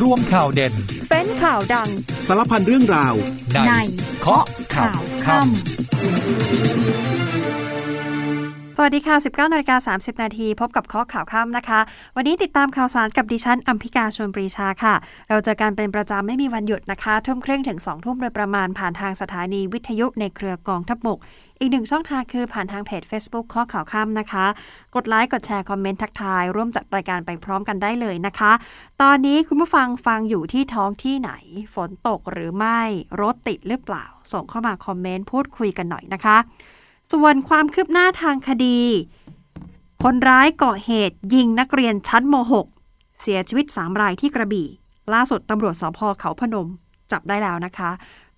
ร่วมข่าวเด่น เป็นข่าวดัง สารพันเรื่องราว ในเคาะข่าวค่ำสวัสดีค่ะ 19นาฬิกา30 นาทีพบกับข้อข่าวค่ำนะคะ วันนี้ติดตามข่าวสารกับดิฉันอัมพิกาชวนปรีชาค่ะ เราเจอกันเป็นประจำไม่มีวันหยุดนะคะ ทุ่มครึ่งถึง 2 ทุ่มโดยประมาณผ่านทางสถานีวิทยุในเครือกองทัพบก อีกหนึ่งช่องทางคือผ่านทางเพจ Facebook ข้อข่าวค่ำนะคะ กดไลค์ กดแชร์ คอมเมนต์ทักทาย ร่วมจัดรายการไปพร้อมกันได้เลยนะคะ ตอนนี้คุณผู้ฟังฟังอยู่ที่ท้องที่ไหน ฝนตกหรือไม่ รถติดหรือเปล่า ส่งเข้ามาคอมเมนต์พูดคุยกันหน่อยนะคะ ส่วนความคืบหน้าทางคดี คนร้ายก่อเหตุ ยิงนักเรียนชั้นม .6 เสียชีวิต3รายที่กระบี่ ล่าสุดตำรวจสพเขาพนมจับได้แล้วนะคะ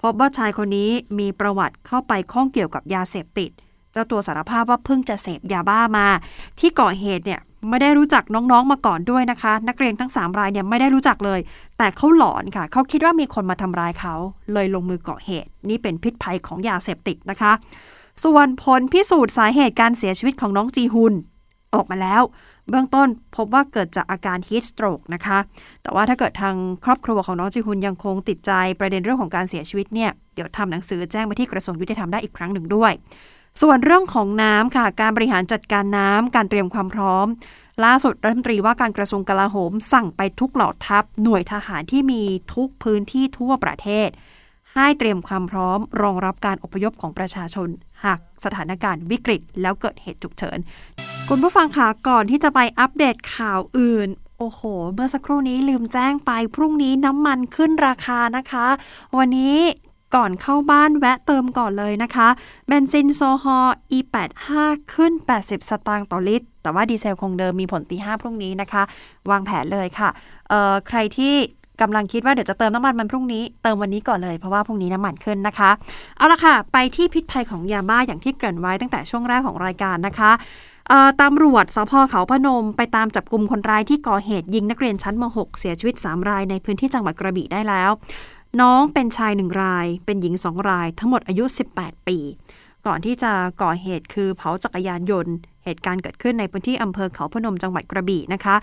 พบว่าชายคนนี้มีประวัติเข้าไปข้องเกี่ยวกับยาเสพติด เจ้าตัวสารภาพว่าเพิ่งจะเสพยาบ้ามา ที่ก่อเหตุเนี่ยไม่ได้รู้จักน้องๆมาก่อนด้วยนะคะ นักเรียนทั้ง 3 รายเนี่ยไม่ได้รู้จักเลย แต่เขาหลอนค่ะ เขาคิดว่ามีคนมาทำร้ายเขา เลยลงมือก่อเหตุ นี่เป็นพิษภัยของยาเสพติดนะคะ ส่วนผลพิสูจน์สาเหตุการเสียชีวิตของน้องจีฮุนออกมาแล้ว เบื้องต้นพบว่าเกิดจากอาการฮีทสโตรกนะคะ แต่ว่าถ้าเกิดทางครอบครัวของน้องจีฮุนยังคงติดใจประเด็นเรื่องของการเสียชีวิตเนี่ย เดี๋ยวทำหนังสือแจ้งไปที่กระทรวงยุติธรรมได้อีกครั้งหนึ่งด้วย ส่วนเรื่องของน้ำค่ะ การบริหารจัดการน้ำการเตรียมความพร้อม ล่าสุดรัฐมนตรีว่าการกระทรวงกลาโหม สั่งไปทุกเหล่าทัพหน่วยทหารที่มีทุกพื้นที่ทั่วประเทศ ให้เตรียมความพร้อมรองรับการอพยพของประชาชน หากสถานการณ์วิกฤต แล้วเกิดเหตุฉุกเฉิน คุณผู้ฟังคะก่อนที่จะไปอัปเดตข่าวอื่นโอ้โห เมื่อสักครู่นี้ลืมแจ้งไป พรุ่งนี้น้ำมันขึ้นราคานะคะ วันนี้ก่อนเข้าบ้านแวะเติมก่อนเลยนะคะ เบนซินโซฮอล์ E85 ขึ้น 80 สตางค์ต่อลิตร แต่ว่าดีเซลคงเดิมมีผลตีห้าพรุ่งนี้นะคะ วางแผนเลยค่ะ เอ่อ ใครที่ กำลังคิดว่าเดี๋ยวจะเติมน้ำมันมันพรุ่งนี้เติมวันนี้ก่อนเลยเพราะว่าพรุ่งนี้น้ำมันขึ้นนะคะ เอาละค่ะ ไปที่พิษภัยของยาบ้าอย่างที่เกริ่นไว้ตั้งแต่ช่วงแรกของรายการนะคะตำรวจสภ.เขาพนม ไปตามจับกลุ่มคนร้ายที่ก่อเหตุยิงนักเรียนชั้นม .6 เสียชีวิต 3 รายในพื้นที่จังหวัดกระบี่ได้แล้ว น้องเป็นชายหนึ่งราย เป็นหญิงสองราย ทั้งหมดอายุ 18 ปี ก่อนที่จะก่อเหตุคือเผาจักรยานยนต์ เหตุการณ์เกิดขึ้นในพื้นที่อำเภอเขาพนมจังหวัดกระบี่นะคะ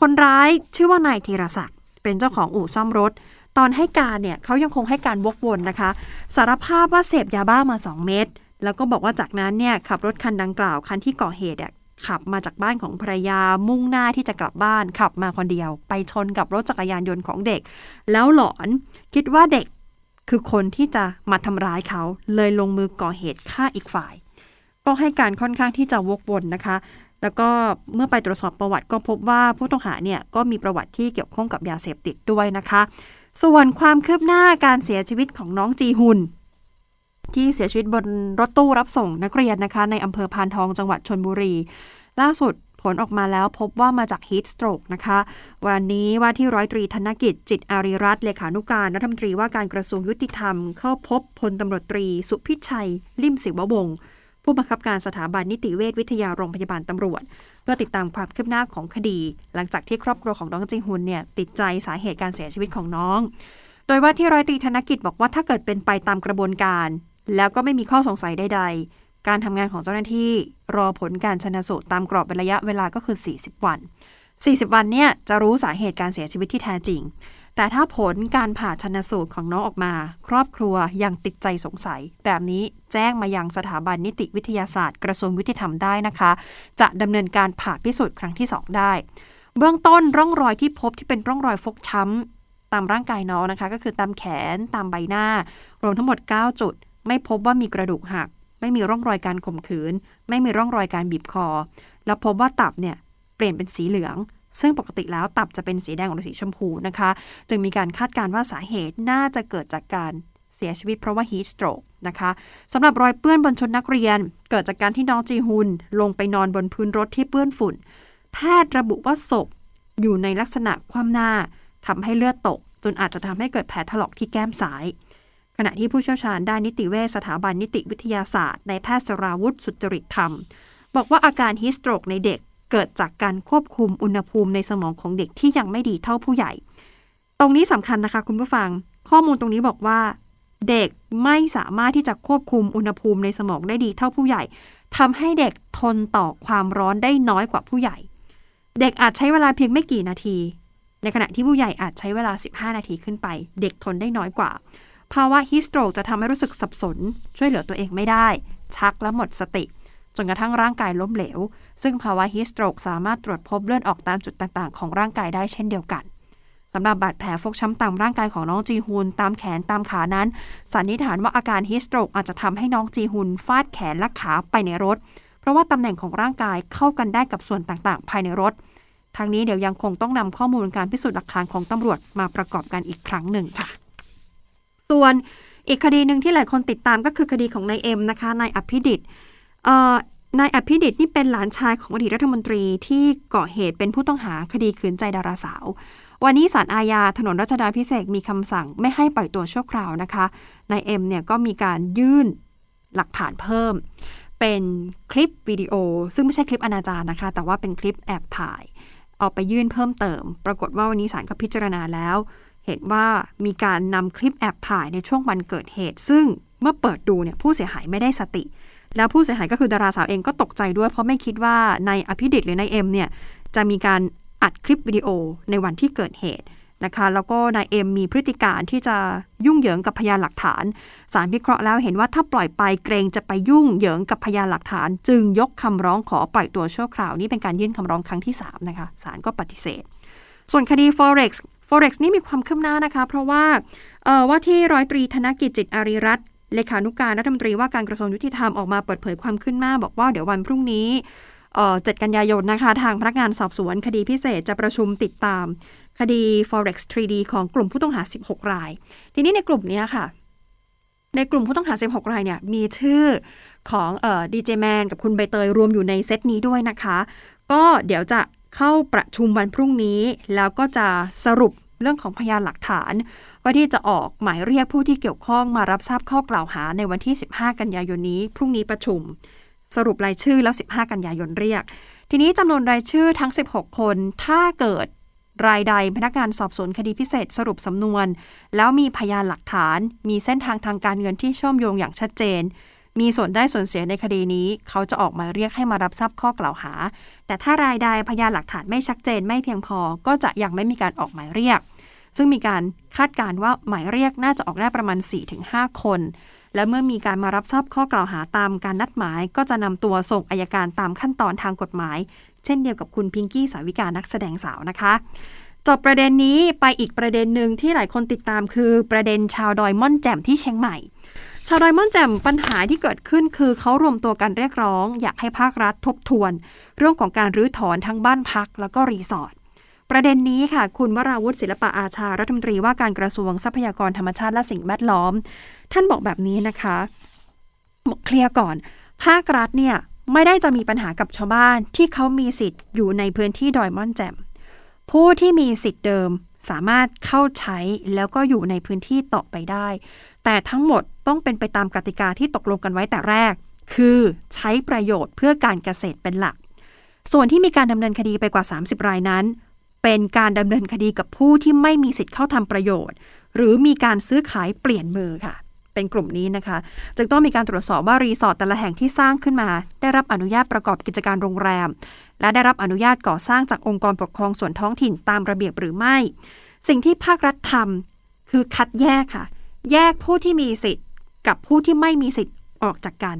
คนร้ายชื่อว่านายธีรศักดิ์ เป็นเจ้าของอู่ซ่อมรถ ตอนให้การเนี่ยเขายังคงให้การวกวนนะคะ สารภาพว่าเสพยาบ้ามา 2 เม็ดแล้วก็บอกว่าจากนั้นเนี่ยขับรถคันดังกล่าวคันที่ก่อเหตุขับมาจากบ้านของภรรยามุ่งหน้าที่จะกลับบ้านขับมาคนเดียว ไปชนกับรถจักรยานยนต์ของเด็ก แล้วหลอนคิดว่าเด็กคือคนที่จะมาทำร้ายเขาเลยลงมือก่อเหตุฆ่าอีกฝ่าย ก็ให้การค่อนข้างที่จะวกวนนะคะ แล้วก็เมื่อไปตรวจสอบประวัติก็พบว่าผู้ต้องหาเนี่ยก็มีประวัติที่เกี่ยวข้องกับยาเสพติดด้วยนะคะ ส่วนความคืบหน้าการเสียชีวิตของน้องจีฮุนที่เสียชีวิตบนรถตู้รับส่งนักเรียนนะคะ ในอำเภอพานทองจังหวัดชนบุรี ล่าสุดผลออกมาแล้วพบว่ามาจากฮีทสโตรกนะคะ วันนี้ว่าที่ร้อยตรีธนกิจ จิตอารีรัตนเลขานุการรัฐมนตรีว่าการกระทรวงยุติธรรม เข้าพบพลตำรวจตรี สุพิชัย ลิมศิววงศ์ ผู้บังคับการสถาบันนิติเวชวิทยาโรงพยาบาลตำรวจ เพื่อติดตามความคืบหน้าของคดี หลังจากที่ครอบครัวของน้องจิงฮุนเนี่ยติดใจสาเหตุการเสียชีวิตของน้อง โดยว่าที่ร้อยตรีธนกิจบอกว่าถ้าเกิดเป็นไปตามกระบวนการ แล้วก็ไม่มีข้อสงสัยใด ๆ การทำงานของเจ้าหน้าที่ รอผลการชนะสูตรตามกรอบระยะเวลาก็คือ 40 วัน 40 วันเนี่ยจะรู้สาเหตุการเสียชีวิตที่แท้จริง แต่ถ้าผลการผ่าชนสูตรของน้องออกมา ครอบครัวยังติดใจสงสัย แบบนี้แจ้งมายังสถาบันนิติวิทยาศาสตร์ กระทรวงยุติธรรมได้นะคะ จะดำเนินการผ่าพิสูจน์ครั้งที่ 2 ได้ เบื้องต้นร่องรอยที่พบที่เป็นร่องรอยฟกช้ำตามร่างกายน้องนะคะ ก็คือตามแขนตามใบหน้ารวมทั้งหมด 9 จุด ไม่พบว่ามีกระดูกหัก ไม่มีร่องรอยการข่มขืน ไม่มีร่องรอยการบีบคอ แล้วพบว่าตับเนี่ยเปลี่ยนเป็นสีเหลือง ซึ่งปกติแล้วตับจะเป็นสีแดงหรือสีชมพูนะคะ จึงมีการคาดการณ์ว่าสาเหตุน่าจะเกิดจากการเสียชีวิตเพราะว่า heat stroke นะคะสำหรับรอยเปื้อนบนชุดนักเรียน เกิดจากการที่น้องจีฮุนลงไปนอนบนพื้นรถที่เปื้อนฝุ่น แพทย์ระบุว่าศพอยู่ในลักษณะคว่ำหน้าทำให้เลือดตก จนอาจจะทำให้เกิดแผลถลอกที่แก้มซ้าย ขณะที่ผู้เชี่ยวชาญด้านนิติเวชสถาบันนิติวิทยาศาสตร์ในแพทย์สราวุธสุจริตธรรม บอกว่าอาการฮิสโตรกในเด็ก เกิดจากการควบคุมอุณหภูมิในสมองของเด็กที่ยังไม่ดีเท่าผู้ใหญ่ ตรงนี้สำคัญนะคะคุณผู้ฟัง ข้อมูลตรงนี้บอกว่า เด็กไม่สามารถที่จะควบคุมอุณหภูมิในสมองได้ดีเท่าผู้ใหญ่ทำให้เด็กทนต่อความร้อนได้น้อยกว่าผู้ใหญ่ เด็กอาจใช้เวลาเพียงไม่กี่นาที ในขณะที่ผู้ใหญ่อาจใช้เวลา 15 นาทีขึ้นไป เด็กทนได้น้อยกว่าภาวะฮิสโตรกจะทำให้รู้สึกสับสน ช่วยเหลือตัวเองไม่ได้ ชักและหมดสติ จนกระทั่งร่างกายล้มเหลว ซึ่งภาวะฮิสโตรกสามารถตรวจพบเลือดออกตามจุดต่างๆ ของร่างกายได้เช่นเดียวกันสำหรับบาดแผลฟกช้ำตามร่างกายของน้องจีฮุนตามแขนตามขานั้นสันนิษฐานว่าอาการฮิสโตรกอาจจะทำให้น้องจีฮุนฟาดแขนและขาไปในรถ เพราะว่าตำแหน่งของร่างกายเข้ากันได้กับส่วนต่างๆ ภายในรถทางนี้เดี๋ยวยังคงต้องนำข้อมูลการพิสูจน์หลักฐานของตำรวจมาประกอบกันอีกครั้งหนึ่งค่ะ ส่วนอีกคดีหนึ่งที่หลายคนติดตามก็คือคดีของนายเอ็มนะคะนายอภิดิต นายอภิดิตนี่เป็นหลานชายของอดีตรัฐมนตรีที่ก่อเหตุเป็นผู้ต้องหาคดีขืนใจดาราสาว วันนี้ศาลอาญาถนนรัชดาพิเศษมีคำสั่งไม่ให้ปล่อยตัวชั่วคราวนะคะนายเอ็มเนี่ยก็มีการยื่นหลักฐานเพิ่ม เป็นคลิปวิดีโอ ซึ่งไม่ใช่คลิปอนาจารนะคะ แต่ว่าเป็นคลิปแอบถ่าย เอาไปยื่นเพิ่มเติม ปรากฏว่าวันนี้ศาลก็พิจารณาแล้ว เห็นว่ามีการนำคลิปแอบถ่ายในช่วงวันเกิดเหตุ ซึ่งเมื่อเปิดดูเนี่ยผู้เสียหายไม่ได้สติ แล้วผู้เสียหายก็คือดาราสาวเองก็ตกใจด้วย เพราะไม่คิดว่านายอภิดิศร์หรือนายเอ็มเนี่ยจะมีการอัดคลิปวิดีโอในวันที่เกิดเหตุนะคะแล้วก็นายเอ็มมีพฤติการที่จะยุ่งเหยิงกับพยานหลักฐาน สารพิเคราะห์แล้วเห็นว่าถ้าปล่อยไปเกรงจะไปยุ่งเหยิงกับพยานหลักฐาน จึงยกคำร้องขอปล่อยตัวชั่วคราว นี่เป็นการยื่นคำร้องครั้งที่ 3 นะคะศาลก็ปฏิเสธ ส่วนคดี forex forex นี่มีความคืบหน้านะคะ เพราะว่าว่าที่ร้อยตรีธนกิจจิตอารีรัตน เลขานุการรัฐมนตรีว่าการกระทรวงยุติธรรมออกมาเปิดเผยความขึ้นหน้า บอกว่าเดี๋ยววันพรุ่งนี้เจ็ดกันยายนนะคะ ทางพนักงานสอบสวนคดีพิเศษจะประชุมติดตาม คดี forex 3D ของกลุ่มผู้ต้องหา 16 ราย ทีนี้ในกลุ่มนี้ค่ะ ในกลุ่มผู้ต้องหา 16 รายเนี่ยมีชื่อของดีเจแมนกับคุณใบเตยรวมอยู่ในเซตนี้ด้วยนะคะ ก็เดี๋ยวจะเข้าประชุมวันพรุ่งนี้ แล้วก็จะสรุป เรื่องของพยานหลักฐาน ว่าที่จะออกหมายเรียกผู้ที่เกี่ยวข้องมารับทราบข้อกล่าวหาในวันที่ 15 กันยายนนี้ พรุ่งนี้ประชุม สรุปรายชื่อแล้ว 15 กันยายนเรียก ทีนี้จำนวนรายชื่อทั้ง 16 คน ถ้าเกิดรายใดพนักงานสอบสวนคดีพิเศษสรุปสำนวน แล้วมีพยานหลักฐาน มีเส้นทางทางการเงินที่เชื่อมโยงอย่างชัดเจน มีส่วนได้ส่วนเสียในคดีนี้ เขาจะออกมาเรียกให้มารับทราบข้อกล่าวหา แต่ถ้ารายใดพยานหลักฐานไม่ชัดเจนไม่เพียงพอ ก็จะยังไม่มีการออกหมายเรียก ซึ่งมีการคาดการณ์ว่าหมายเรียกน่าจะออกได้ประมาณ 4-5 คน และเมื่อมีการมารับทราบข้อกล่าวหาตามการนัดหมาย ก็จะนำตัวส่งอายการตามขั้นตอนทางกฎหมาย เช่นเดียวกับคุณพิงกี้สาวิกานักแสดงสาวนะคะจบประเด็นนี้ไปอีกประเด็นหนึ่งที่หลายคนติดตามคือประเด็นชาวดอยม่อนแจ่มที่เชียงใหม่ ชาวดอยม่อนแจ่มปัญหาที่เกิดขึ้นคือเขารวมตัวกันเรียกร้อง อยากให้ภาครัฐทบทวน เรื่องของการรื้อถอนทั้งบ้านพักแล้วก็รีสอร์ท ประเด็นนี้ค่ะ คุณวราวุฒิศิลปะอาชารัฐมนตรีว่าการกระทรวงทรัพยากรธรรมชาติและสิ่งแวดล้อม ท่านบอกแบบนี้นะคะเคลียร์ก่อน ภาครัฐเนี่ยไม่ได้จะมีปัญหากับชาวบ้านที่เขามีสิทธิ์อยู่ในพื้นที่ดอยม่อนแจ่ม ผู้ที่มีสิทธิ์เดิมสามารถเข้าใช้แล้วก็อยู่ในพื้นที่ต่อไปได้ แต่ทั้งหมดต้องเป็นไปตามกติกาที่ตกลงกันไว้แต่แรก คือใช้ประโยชน์เพื่อการเกษตรเป็นหลัก ส่วนที่มีการดำเนินคดีไปกว่า 30 รายนั้น เป็นการดำเนินคดีกับผู้ที่ไม่มีสิทธิ์เข้าทำประโยชน์ หรือมีการซื้อขายเปลี่ยนมือค่ะ เป็นกลุ่มนี้นะคะ จึงต้องมีการตรวจสอบว่ารีสอร์ทแต่ละแห่งที่สร้างขึ้นมา ได้รับอนุญาตประกอบกิจการโรงแรม และได้รับอนุญาตก่อสร้างจากองค์กรปกครองส่วนท้องถิ่นตามระเบียบหรือไม่ สิ่งที่ภาครัฐทำคือคัดแยกค่ะ แยกผู้ที่มีสิทธิ์ กับผู้ที่ไม่มีสิทธิ์ออกจากกัน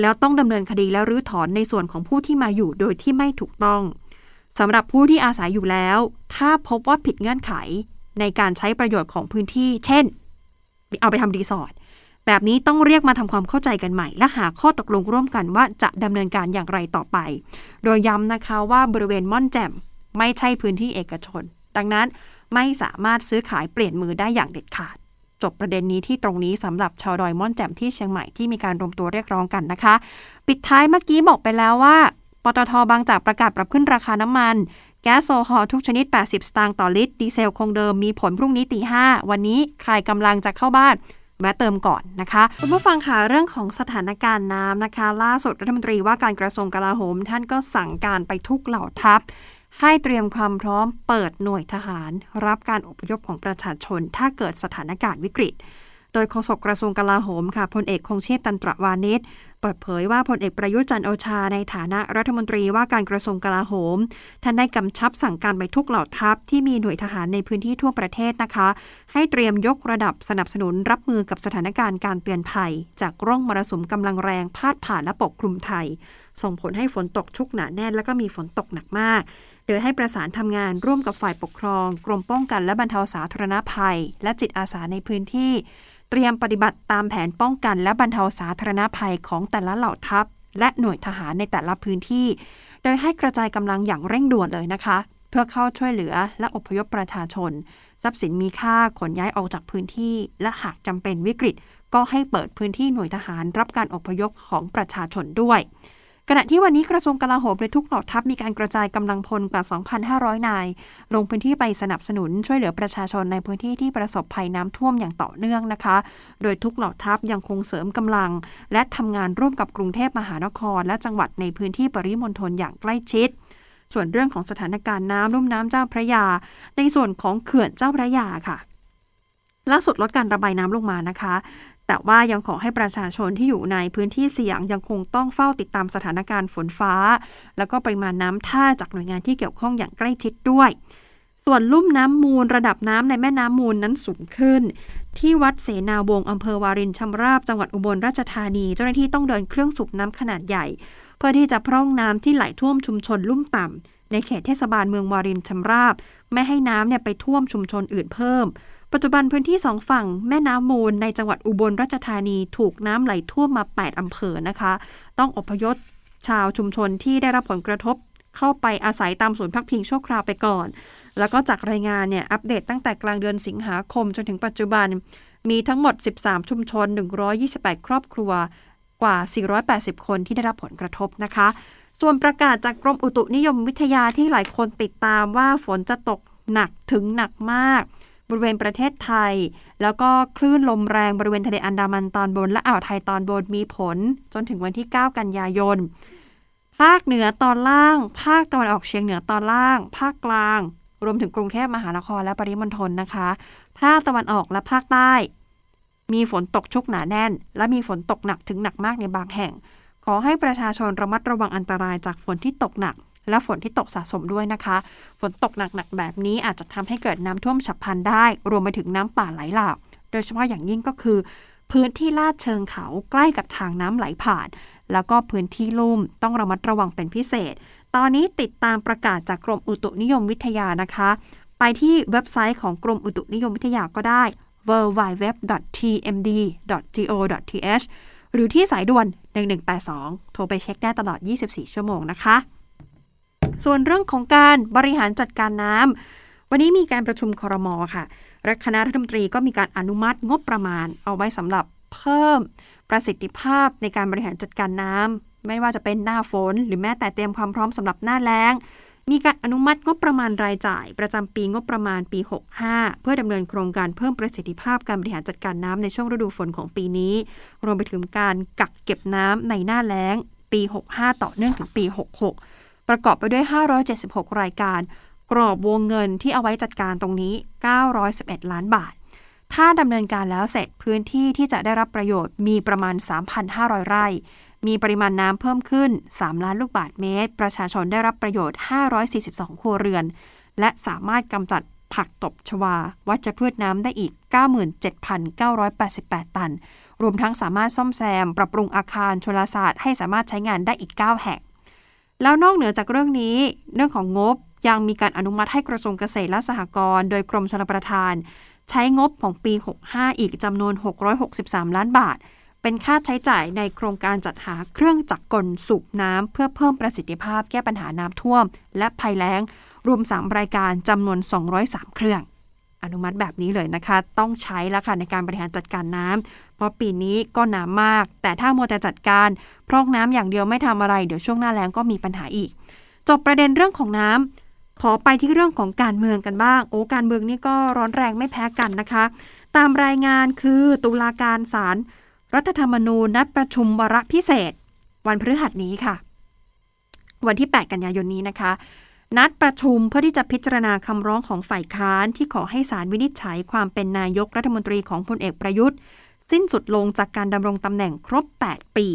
แล้วต้องดำเนินคดีและรื้อถอนในส่วนของผู้ที่มาอยู่โดยที่ไม่ถูกต้อง สำหรับผู้ที่อาศัยอยู่แล้ว ถ้าพบว่าผิดเงื่อนไขในการใช้ประโยชน์ของพื้นที่ เช่น เอาไปทำรีสอร์ทแบบนี้ต้องเรียกมาทำความเข้าใจกันใหม่ และหาข้อตกลงร่วมกันว่าจะดำเนินการอย่างไรต่อไป โดยย้ำนะคะว่าบริเวณม่อนแจ่มไม่ใช่พื้นที่เอกชน ดังนั้นไม่สามารถซื้อขายเปลี่ยนมือได้อย่างเด็ดขาด จบประเด็นนี้ที่ตรงนี้สำหรับชาวดอยม่อนแจ่มที่เชียงใหม่ที่มีการรวมตัวเรียกร้องกันนะคะ ปิดท้ายเมื่อกี้บอกไปแล้วว่า ปตทบางจากประกาศปรับขึ้นราคาน้ำมัน แก๊สโซฮอลทุกชนิด 80 สตางค์ต่อลิตร ดีเซลคงเดิมมีผลพรุ่งนี้ตีห้าวันนี้ใครกำลังจะเข้าบ้านแวะเติมก่อนนะคะ คุณผู้ฟังค่ะเรื่องของสถานการณ์น้ำนะคะ ล่าสุดรัฐมนตรีว่าการกระทรวงกลาโหม ท่านก็สั่งการไปทุกเหล่าทัพ ให้เตรียมความพร้อมเปิดหน่วยทหาร รับการอพยพของประชาชน ถ้าเกิดสถานการณ์วิกฤต โดยโฆษกกระทรวงกลาโหมค่ะพลเอกคงเชษตันตระวานิช เปิดเผยว่าพลเอกประยุทธ์จันโอชาในฐานะรัฐมนตรีว่าการกระทรวงกลาโหม ท่านได้กำชับสั่งการไปทุกเหล่าทัพที่มีหน่วยทหารในพื้นที่ทั่วประเทศนะคะ ให้เตรียมยกระดับสนับสนุนรับมือกับสถานการณ์การเตือนภัย จากร่องมรสุมกำลังแรงพาดผ่านและปกคลุมไทย ส่งผลให้ฝนตกชุกหนาแน่นและก็มีฝนตกหนักมากโดยให้ประสานทำงานร่วมกับฝ่ายปกครอง กรมป้องกันและบรรเทาสาธารณภัย และจิตอาสาในพื้นที่ เตรียมปฏิบัติตามแผนป้องกัน และบรรเทาสาธารณภัยของแต่ละเหล่าทัพ และหน่วยทหารในแต่ละพื้นที่ โดยให้กระจายกำลังอย่างเร่งด่วนเลยนะคะ เพื่อเข้าช่วยเหลือและอพยพประชาชน ทรัพย์สินมีค่าขนย้ายออกจากพื้นที่ และหากจำเป็นวิกฤต ก็ให้เปิดพื้นที่หน่วยทหารรับการอพยพของประชาชนด้วย ขณะที่วันนี้กระทรวงกลาโหมในทุกเหล่าทัพมีการกระจายกำลังพลกว่า 2,500 นาย ลงพื้นที่ไปสนับสนุนช่วยเหลือประชาชนในพื้นที่ที่ประสบภัยน้ำท่วมอย่างต่อเนื่องนะคะ โดยทุกเหล่าทัพยังคงเสริมกำลัง และทำงานร่วมกับกรุงเทพมหานคร และจังหวัดในพื้นที่ปริมณฑลอย่างใกล้ชิด ส่วนเรื่องของสถานการณ์น้ำลุ่มน้ำเจ้าพระยา ในส่วนของเขื่อนเจ้าพระยาค่ะล่าสุดลดการระบายน้ำลงมานะคะ แต่ว่ายังขอให้ประชาชนที่อยู่ในพื้นที่เสี่ยงยังคงต้องเฝ้าติดตามสถานการณ์ฝนฟ้า แล้วก็ปริมาณน้ำท่าจากหน่วยงานที่เกี่ยวข้องอย่างใกล้ชิดด้วย ส่วนลุ่มน้ำมูลระดับน้ำในแม่น้ำมูลนั้นสูงขึ้น ที่วัดเสนาวงอำเภอวารินชำราบจังหวัดอุบลราชธานี เจ้าหน้าที่ต้องเดินเครื่องสูบน้ำขนาดใหญ่ เพื่อที่จะพร่องน้ำที่ไหลท่วมชุมชนลุ่มต่ำในเขตเทศบาลเมืองวารินชำราบ ไม่ให้น้ำเนี่ยไปท่วมชุมชนอื่นเพิ่ม ปัจจุบันพื้นที่สองฝั่งแม่น้ำมูลในจังหวัดอุบลราชธานีถูกน้ำไหลท่วมมา 8 อำเภอนะคะ ต้องอพยพชาวชุมชนที่ได้รับผลกระทบเข้าไปอาศัยตามศูนย์พักพิงชั่วคราวไปก่อน แล้วก็จากรายงานเนี่ยอัปเดตตั้งแต่กลางเดือนสิงหาคมจนถึงปัจจุบัน มีทั้งหมด 13 ชุมชน 128 ครอบครัวกว่า 480 คนที่ได้รับผลกระทบนะคะ ส่วนประกาศจากกรมอุตุนิยมวิทยาที่หลายคนติดตามว่าฝนจะตกหนักถึงหนักมาก บริเวณประเทศไทย แล้วก็คลื่นลมแรงบริเวณทะเลอันดามันตอนบน และอ่าวไทยตอนบนมีผล จนถึงวันที่ 9 กันยายน ภาคเหนือตอนล่าง ภาคตะวันออกเฉียงเหนือตอนล่าง ภาคกลาง รวมถึงกรุงเทพมหานครและปริมณฑลนะคะ ภาคตะวันออกและภาคใต้ มีฝนตกชุกหนาแน่น และมีฝนตกหนักถึงหนักมากในบางแห่ง ขอให้ประชาชนระมัดระวังอันตรายจากฝนที่ตกหนัก และฝนที่ตกสะสมด้วยนะคะ ฝนตกหนักๆแบบนี้อาจจะทำให้เกิดน้ำท่วมฉับพลันได้ รวมไปถึงน้ำป่าไหลหลาก โดยเฉพาะอย่างยิ่งก็คือ พื้นที่ลาดเชิงเขาใกล้กับทางน้ำไหลผ่าน แล้วก็พื้นที่ลุ่มต้องระมัดระวังเป็นพิเศษ ตอนนี้ติดตามประกาศจากกรมอุตุนิยมวิทยานะคะ ไปที่เว็บไซต์ของกรมอุตุนิยมวิทยาก็ได้ www.tmd.go.th หรือที่สายด่วน 1182 โทรไปเช็คได้ตลอด 24 ชั่วโมงนะคะ ส่วนเรื่องของการบริหารจัดการน้ำวันนี้มีการประชุมครมค่ะและคณะรัฐมนตรีก็มีการอนุมัติงบประมาณ เอาไว้สำหรับเพิ่มประสิทธิภาพในการบริหารจัดการน้ำไม่ว่าจะเป็นหน้าฝน หรือแม้แต่เตรียมความพร้อมสำหรับหน้าแล้ง มีการอนุมัติงบประมาณรายจ่าย ประจำปีงบประมาณปี 65 เพื่อดำเนินโครงการเพิ่มประสิทธิภาพการบริหารจัดการน้ำในช่วงฤดูฝนของปีนี้ รวมไปถึงการกักเก็บน้ำในหน้าแล้ง ปี 65 ต่อเนื่องถึงปี 66 ประกอบไปด้วย 576 รายการ กรอบวงเงินที่เอาไว้จัดการตรงนี้ 911 ล้านบาท ถ้าดำเนินการแล้วเสร็จพื้นที่ที่จะได้รับประโยชน์มีประมาณ 3,500 ไร่ มีปริมาณน้ำเพิ่มขึ้น 3 ล้านลูกบาศก์เมตร ประชาชนได้รับประโยชน์ 542 ครัวเรือน และสามารถกำจัดผักตบชวา วัชพืชน้ำได้อีก 97,988 ตัน รวมทั้งสามารถซ่อมแซม ปรับปรุงอาคารชลศาสตร์ให้สามารถใช้งานได้อีก 9 แห่ง แล้วนอกเหนือจากเรื่องนี้ เรื่องของงบยังมีการอนุมัติให้กระทรวงเกษตรและสหกรณ์โดยกรมชลประทาน ใช้งบของปี 65 อีกจำนวน 663 ล้านบาท เป็นค่าใช้จ่ายในโครงการจัดหาเครื่องจักรกลสูบน้ำเพื่อเพิ่มประสิทธิภาพแก้ปัญหาน้ำท่วม และภัยแล้ง รวม 3 รายการจำนวน 203 เครื่อง อนุมัติแบบนี้เลยนะคะ ต้องใช้แล้วค่ะในการบริหารจัดการน้ำเพราะปีนี้ก็น้ำมาก แต่ถ้ามัวแต่จัดการพร่องน้ำอย่างเดียวไม่ทำอะไร เดี๋ยวช่วงหน้าแล้งก็มีปัญหาอีก จบประเด็นเรื่องของน้ำขอไปที่เรื่องของการเมืองกันบ้าง โอ้การเมืองนี่ก็ร้อนแรงไม่แพ้กันนะคะ ตามรายงานคือตุลาการศาลรรัฐธรรมนูญนัดประชุมวาระพิเศษ วันพฤหัสนี้ค่ะ วันที่ 8 กันยายนนี้นะคะ นัดประชุมเพื่อที่จะพิจารณาคำร้องของฝ่ายค้านที่ขอให้ศาลวินิจฉัยความเป็นนายกรัฐมนตรีของพลเอกประยุทธ์ สิ้นสุดลงจากการดำรงตำแหน่งครบ 8 ปี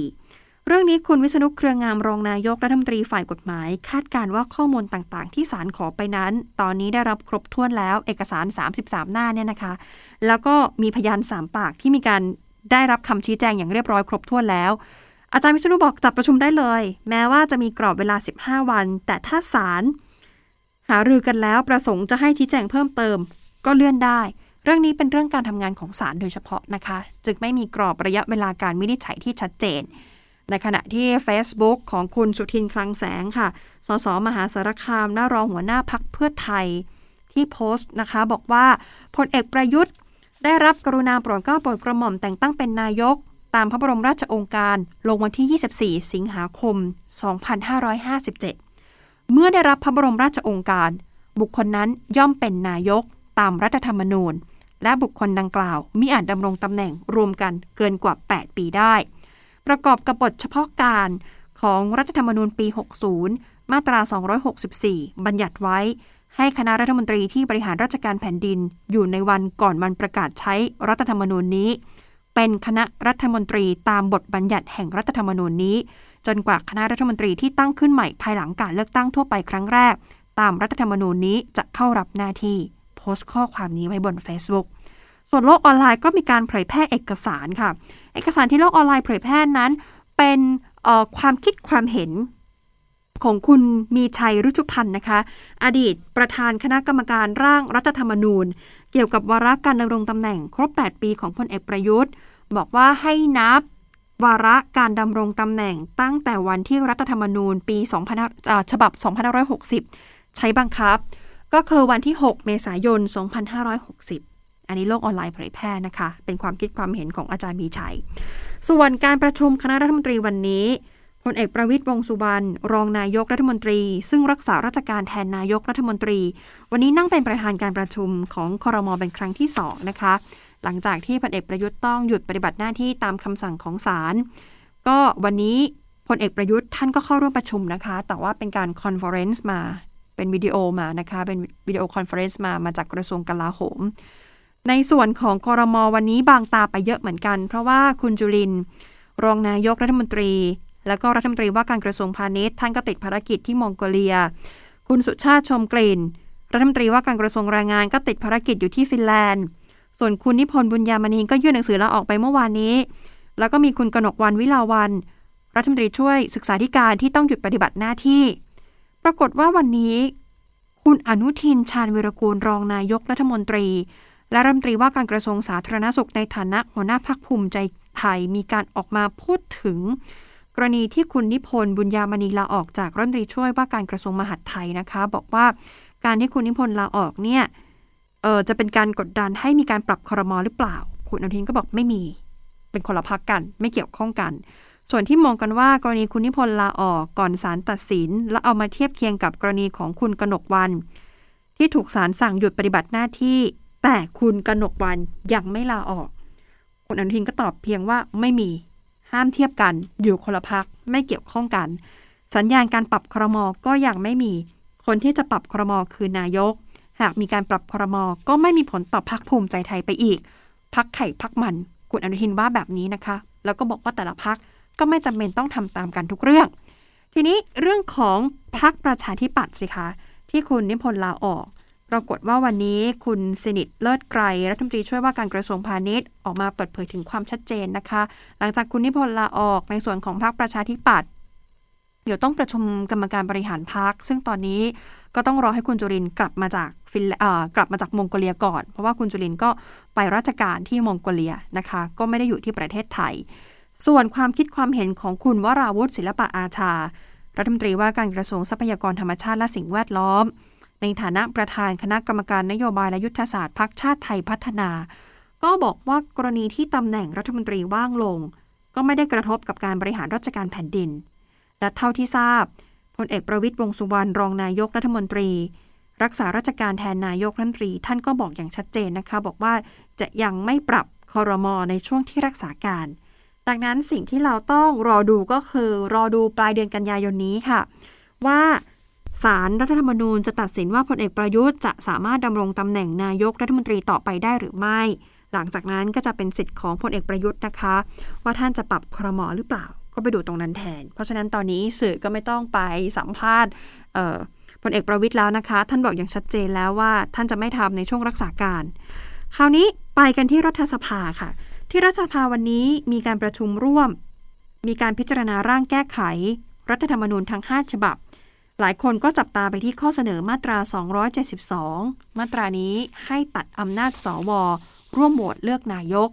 เรื่องนี้คุณวิษณุเครืองามรองนายกรัฐมนตรีฝ่ายกฎหมาย คาดการว่าข้อมูลต่างๆ ที่ศาลขอไปนั้น ตอนนี้ได้รับครบถ้วนแล้วเอกสาร 33 หน้าเนี่ยนะคะ แล้วก็มีพยาน3ปากที่มีการได้รับคำชี้แจงอย่างเรียบร้อยครบถ้วนแล้วอาจารย์วิษณุบอกจัดประชุมได้เลย แม้ว่าจะมีกรอบเวลา 15 วัน แต่ถ้าศาล หารือกันแล้วประสงค์จะให้ชี้แจงเพิ่มเติม ก็เลื่อนได้ เรื่องนี้เป็นเรื่องการทำงานของศาลโดยเฉพาะนะคะ จึงไม่มีกรอบระยะเวลาการวินิจฉัยที่ชัดเจน ในขณะที่ Facebook ของคุณสุทินคลังแสงค่ะ สสมหาสารคามหน้ารองหัวหน้าพักเพื่อไทยที่โพสต์นะคะ บอกว่าพลเอกประยุทธ์ ได้รับกรุณาโปรดเกล้าโปรดกระหม่อมแต่งตั้งเป็นนายกตามพระบรมราชโองการลงวันที่ 24 สิงหาคม 2557 เมื่อได้รับพระบรมราชองค์การ บุคคลนั้นย่อมเป็นนายกตามรัฐธรรมนูญ และบุคคลดังกล่าวมิอาจดำรงตำแหน่งรวมกันเกินกว่า 8 ปีได้ ประกอบกับบทเฉพาะการของรัฐธรรมนูญปี 60 มาตรา 264 บัญญัติไว้ ให้คณะรัฐมนตรีที่บริหารราชการแผ่นดิน อยู่ในวันก่อนวันประกาศใช้รัฐธรรมนูญนี้ เป็นคณะรัฐมนตรีตามบทบัญญัติแห่งรัฐธรรมนูญนี้ จนกว่าคณะรัฐมนตรีที่ตั้งขึ้นใหม่ภายหลังการเลือกตั้งทั่วไปครั้งแรก ตามรัฐธรรมนูญนี้จะเข้ารับหน้าที่ โพสต์ข้อความนี้ไว้บน Facebook ส่วนโลกออนไลน์ก็มีการเผยแพร่เอกสารค่ะ เอกสารที่โลกออนไลน์เผยแพร่นั้น เป็นความคิดความเห็นของคุณมีชัยรุชุพันธ์นะคะ อดีตประธานคณะกรรมการร่างรัฐธรรมนูญ เกี่ยวกับวาระการดำรงตำแหน่งครบ 8 ปีของพลเอกประยุทธ์ บอกว่าให้นับ วาระการดำรงตำแหน่งตั้งแต่วันที่รัฐธรรมนูญปี2000ฉบับ 2560 ใช้บังคับ ก็คือวันที่ 6 เมษายน 2560 อันนี้โลกออนไลน์เผยแพร่นะคะ เป็นความคิดความเห็นของอาจารย์มีชัย ส่วนการประชุมคณะรัฐมนตรีวันนี้พลเอกประวิตรวงษ์สุวรรณรองนายกรัฐมนตรี ซึ่งรักษาราชการแทนนายกรัฐมนตรี วันนี้นั่งเป็นประธานการประชุมของคอรมอเป็นครั้งที่ 2 นะคะ หลังจากที่พลเอกประยุทธ์ต้องหยุดปฏิบัติหน้าที่ตามคำสั่งของศาลก็วันนี้พลเอกประยุทธ์ท่านก็เข้าร่วมประชุมนะคะ แต่ว่าเป็นการ conference มาเป็นวิดีโอมานะคะ เป็น video conference มามาจากกระทรวงกลาโหม ในส่วนของคอรมวันนี้บางตาไปเยอะเหมือนกัน เพราะว่าคุณจุลินรองนายกรัฐมนตรี แล้วก็รัฐมนตรีว่าการกระทรวงพาณิชย์ท่านก็ติดภารกิจที่มองโกเลีย คุณสุชาติชมกลิ่น รัฐมนตรีว่าการกระทรวงแรงงานก็ติดภารกิจอยู่ที่ฟินแลนด์ ส่วนคุณนิพนธ์บุญญามณีก็ยื่นหนังสือลาออกไปเมื่อวานนี้ แล้วก็มีคุณกนกวันวิลาวัน รัฐมนตรีช่วยศึกษาธิการที่ต้องหยุดปฏิบัติหน้าที่ ปรากฏว่าวันนี้ คุณอนุทินชาญวิรกูลรองนายกรัฐมนตรี และรัฐมนตรีว่าการกระทรวงสาธารณสุขในฐานะหัวหน้าพักภูมิใจไทยมีการออกมาพูดถึง กรณีที่คุณนิพนธ์บุญญามณีลาออกจากรัฐมนตรีช่วยว่าการกระทรวงมหาดไทยนะคะ บอกว่าการที่คุณนิพนธ์ลาออกเนี่ย เออจะเป็นการกดดันให้มีการปรับคอรมอหรือเปล่า คุณอนุทินก็บอกไม่มี เป็นคนละพักกัน ไม่เกี่ยวข้องกัน ส่วนที่มองกันว่ากรณีคุณนิพนธ์ลาออกก่อนศาลตัดสิน แล้วเอามาเทียบเคียงกับกรณีของคุณกนกวัน ที่ถูกศาลสั่งหยุดปฏิบัติหน้าที่ แต่คุณกนกวันยังไม่ลาออก คุณอนุทินก็ตอบเพียงว่าไม่มี ห้ามเทียบกัน อยู่คนละพักไม่เกี่ยวข้องกัน สัญญาณการปรับครมก็ยังไม่มี คนที่จะปรับครมคือนายก หากมีการปรับครมก็ไม่มีผลต่อพักภูมิใจไทยไปอีก พักไข่พักมัน คุณอนุทินว่าแบบนี้นะคะ แล้วก็บอกว่าแต่ละพักก็ไม่จำเป็นต้องทำตามกันทุกเรื่อง ทีนี้เรื่องของพักประชาธิปัตย์สิคะ ที่คุณนิพนธ์ลาออก ปรากฏว่าวันนี้คุณสนิทเลิศไกรรัฐมนตรีช่วยว่าการกระทรวงพาณิชย์ออกมาเปิดเผยถึงความชัดเจนนะคะ หลังจากคุณนิพนธ์ลาออกในส่วนของพรรคประชาธิปัตย์ เดี๋ยวต้องประชุมกรรมการบริหารพรรคซึ่งตอนนี้ก็ต้องรอให้คุณจุรินกลับมาจากฟินกลับมาจากมองโกเลียก่อน เพราะว่าคุณจุรินก็ไปราชการที่มองโกเลียนะคะ ก็ไม่ได้อยู่ที่ประเทศไทย ส่วนความคิดความเห็นของคุณวราวุฒิศิลปะอาชา รัฐมนตรีว่าการกระทรวงทรัพยากรธรรมชาติและสิ่งแวดล้อม ในฐานะประธานคณะกรรมการนโยบายและยุทธศาสตร์พรรคชาติไทยพัฒนา ก็บอกว่ากรณีที่ตำแหน่งรัฐมนตรีว่างลง ก็ไม่ได้กระทบกับการบริหารราชการแผ่นดิน และเท่าที่ทราบพลเอกประวิตยวงสุวรรณรองนายกรัฐมนตรี รักษาราชการแทนนายกรัฐมนตรี ท่านก็บอกอย่างชัดเจนนะคะ บอกว่าจะยังไม่ปรับคอรมอในช่วงที่รักษาการดังนั้นสิ่งที่เราต้องรอดูก็คือ รอดูปลายเดือนกันยายนนี้ค่ะ ว่าศาลรัฐธรรมนูญจะตัดสินว่าพลเอกประยุทธ์จะสามารถดำรงตำแหน่งนายกรัฐมนตรีต่อไปได้หรือไม่ หลังจากนั้นก็จะเป็นสิทธิ์ของพลเอกประยุทธ์นะคะ ว่าท่านจะปรับครมอหรือเปล่า ก็ไปดูตรงนั้นแทน เพราะฉะนั้นตอนนี้สื่อก็ไม่ต้องไปสัมภาษณ์พลเอกประวิตยแล้วนะคะ ท่านบอกอย่างชัดเจนแล้วว่าท่านจะไม่ทำในช่วงรักษาการ คราวนี้ไปกันที่รัฐสภาค่ะ ที่รัฐสภาวันนี้มีการประชุมร่วม มีการพิจารณาร่างแก้ไข รัฐธรรมนูญทั้ง 5 ฉบับ หลายคนก็จับตาไปที่ข้อเสนอมาตรา 272 มาตรานี้ให้ตัดอำนาจสว ร่วมโหวตเลือกนายก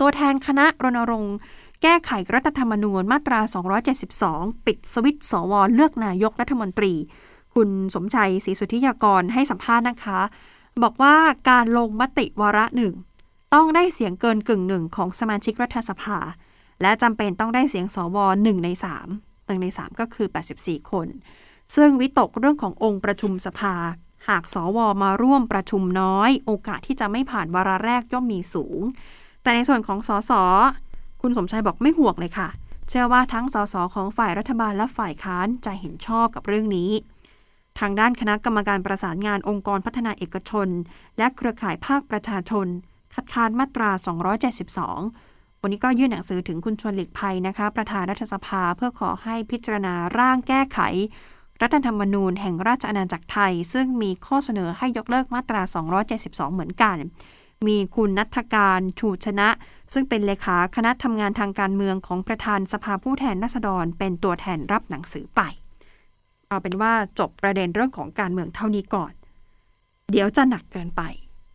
ตัวแทนคณะรณรงค์ แก้ไขรัฐธรรมนูญมาตรา 272 ปิดสวิตสวเลือกนายกรัฐมนตรี คุณสมชัยศรีสุทธิยากรให้สัมภาษณ์นะคะ บอกว่าการลงมติวาระหนึ่งต้องได้เสียงเกินกึ่งหนึ่งของสมาชิกรัฐสภา และจำเป็นต้องได้เสียงสวหนึ่งในสามหนึ่งในสามก็คือ 84 คน ซึ่งวิตกเรื่องขององค์ประชุมสภา หากสวมาร่วมประชุมน้อย โอกาสที่จะไม่ผ่านวาระแรกย่อมมีสูง แต่ในส่วนของสส คุณสมชัยบอกไม่ห่วงเลยค่ะ เชื่อว่าทั้งสสของฝ่ายรัฐบาลและฝ่ายค้านจะเห็นชอบกับเรื่องนี้ ทางด้านคณะกรรมการประสานงานองค์กรพัฒนาเอกชน และเครือข่ายภาคประชาชน คัดค้านมาตรา 272 วันนี้ก็ยื่นหนังสือถึงคุณชวนหลีกภัยนะคะ ประธานรัฐสภาเพื่อขอให้พิจารณาร่างแก้ไข รัฐธรรมนูญแห่งราชอาณาจักรไทย ซึ่งมีข้อเสนอให้ยกเลิกมาตรา 272 เหมือนกัน มีคุณนัทการชูชนะ ซึ่งเป็นเลขาคณะทำงานทางการเมืองของประธานสภาผู้แทนราษฎร เป็นตัวแทนรับหนังสือไป เอาเป็นว่าจบประเด็นเรื่องของการเมืองเท่านี้ก่อน เดี๋ยวจะหนักเกินไป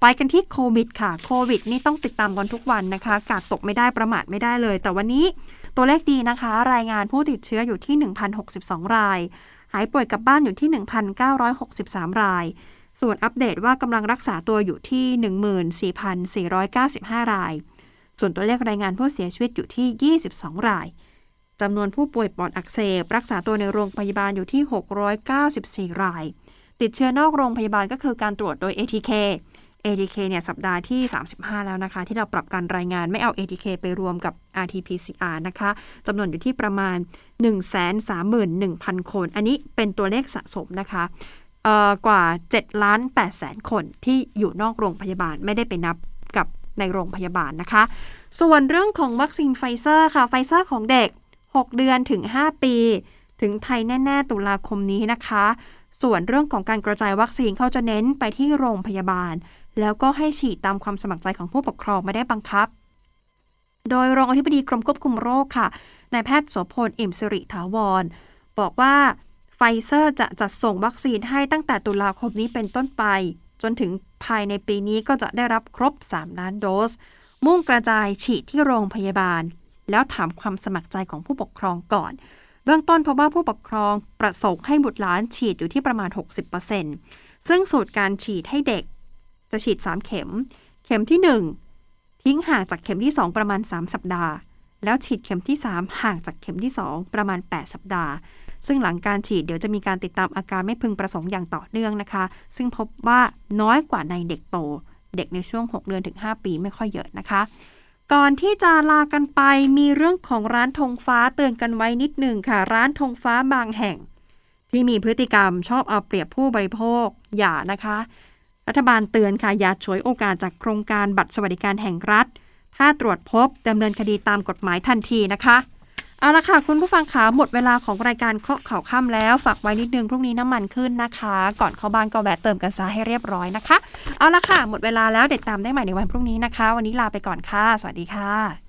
ไปกันที่โควิดค่ะ โควิดนี่ต้องติดตามกันทุกวันนะคะ กาดตกไม่ได้ประมาทไม่ได้เลย แต่วันนี้ตัวเลขดีนะคะ รายงานผู้ติดเชื้ออยู่ที่ 1,062 ราย หายป่วยกลับบ้านอยู่ที่ 1,963 ราย ส่วนอัปเดตว่ากำลังรักษาตัวอยู่ที่ 14,495 ราย ส่วนตัวเลขรายงานผู้เสียชีวิตอยู่ที่ 22 รายจำนวนผู้ป่วยปอดอักเสบ รักษาตัวในโรงพยาบาลอยู่ที่ 694 ราย ติดเชื้อนอกโรงพยาบาลก็คือการตรวจโดย ATK ATK เนี่ยสัปดาห์ที่ 35 แล้วนะคะ ที่เราปรับการรายงานไม่เอา ATK ไปรวมกับ RT-PCR นะคะจำนวนอยู่ที่ประมาณ 131,000 คน อันนี้เป็นตัวเลขสะสมนะคะ กว่า7ล้าน8แสนคนที่อยู่นอกโรงพยาบาลไม่ได้ไปนับกับในโรงพยาบาลนะคะ ส่วนเรื่องของวัคซีนไฟเซอร์ค่ะไฟเซอร์ของเด็ก 6 เดือนถึง 5 ปี ถึงไทยแน่ ๆ ตุลาคมนี้นะคะ ส่วนเรื่องของการกระจายวัคซีนเขาจะเน้นไปที่โรงพยาบาล แล้วก็ให้ฉีดตามความสมัครใจของผู้ปกครองไม่ได้บังคับ โดยรองอธิบดีกรมควบคุมโรคค่ะนายแพทย์โสภณเอี่ยมศิริถาวร บอกว่า ไฟเซอร์จะจัดส่งวัคซีนให้ตั้งแต่ตุลาคมนี้เป็นต้นไป จนถึงภายในปีนี้ก็จะได้รับครบ 3 ล้านโดส มุ่งกระจายฉีดที่โรงพยาบาล แล้วถามความสมัครใจของผู้ปกครองก่อน เบื้องต้นเพราะว่าผู้ปกครองประสงค์ให้บุตรหลานฉีดอยู่ที่ประมาณ 60%ซึ่งสูตรการฉีดให้เด็ก จะฉีด 3 เข็ม เข็มที่ 1 ทิ้งห่างจากเข็มที่ 2 ประมาณ 3 สัปดาห์ แล้วฉีดเข็มที่ 3 ห่างจากเข็มที่ 2 ประมาณ 8 สัปดาห์ ซึ่งหลังการฉีดเดี๋ยวจะมีการติดตามอาการไม่พึงประสงค์อย่างต่อเนื่องนะคะ ซึ่งพบว่าน้อยกว่าในเด็กโต เด็กในช่วง 6 เดือนถึง 5 ปีไม่ค่อยเยอะนะคะ ก่อนที่จะลากันไปมีเรื่องของร้านธงฟ้าเตือนกันไว้นิดหนึ่งค่ะ ร้านธงฟ้าบางแห่ง ที่มีพฤติกรรมชอบเอาเปรียบผู้บริโภคอย่านะคะ รัฐบาลเตือนค่ะอย่าฉวยโอกาสจากโครงการบัตรสวัสดิการแห่งรัฐ ถ้าตรวจพบดำเนินคดีตามกฎหมายทันทีนะคะ เอาละค่ะ คุณผู้ฟังขาหมดเวลาของรายการเคาะข่าวค่ำแล้ว ฝากไว้นิดนึงพรุ่งนี้น้ำมันขึ้นนะคะ ก่อนเข้าบ้านก็แวะเติมกันซะให้เรียบร้อยนะคะ เอาละค่ะ หมดเวลาแล้วเด็ดตามได้ใหม่ในวันพรุ่งนี้นะคะ วันนี้ลาไปก่อนค่ะ สวัสดีค่ะ